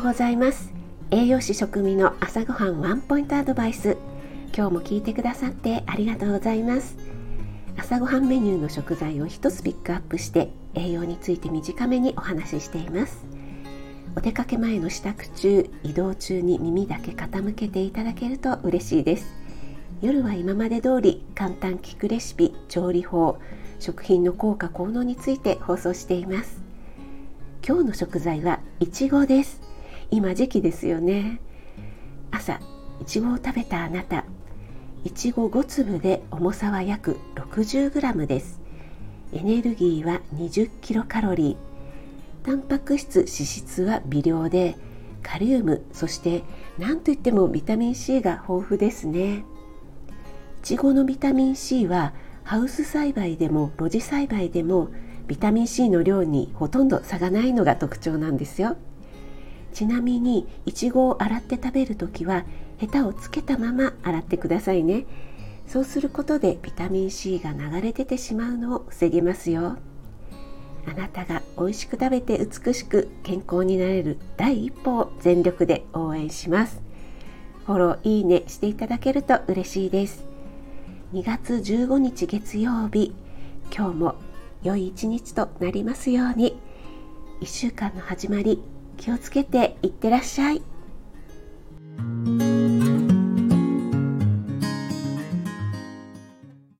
ございます。栄養士食味の朝ごはんワンポイントアドバイス。今日も聞いてくださってありがとうございます。朝ごはんメニューの食材を一つピックアップして栄養について短めにお話ししています。お出かけ前の支度中移動中に耳だけ傾けていただけると嬉しいです。夜は今まで通り簡単聞くレシピ調理法食品の効果効能について放送しています。今日の食材はいちごです。今時期ですよね。朝いちごを食べたあなた。いちご5粒で重さは約 60g です。エネルギーは20キロカロリー。タンパク質脂質は微量でカリウムそして何といってもビタミン C が豊富ですね。いちごのビタミン C はハウス栽培でも露地栽培でもビタミン C の量にほとんど差がないのが特徴なんですよ。ちなみにいちごを洗って食べるときはヘタをつけたまま洗ってくださいね。そうすることでビタミン C が流れ出てしまうのを防げますよ。あなたが美味しく食べて美しく健康になれる第一歩を全力で応援します。フォローいいねしていただけると嬉しいです。2月15日月曜日今日も良い一日となりますように。1週間の始まり気をつけていってらっしゃい。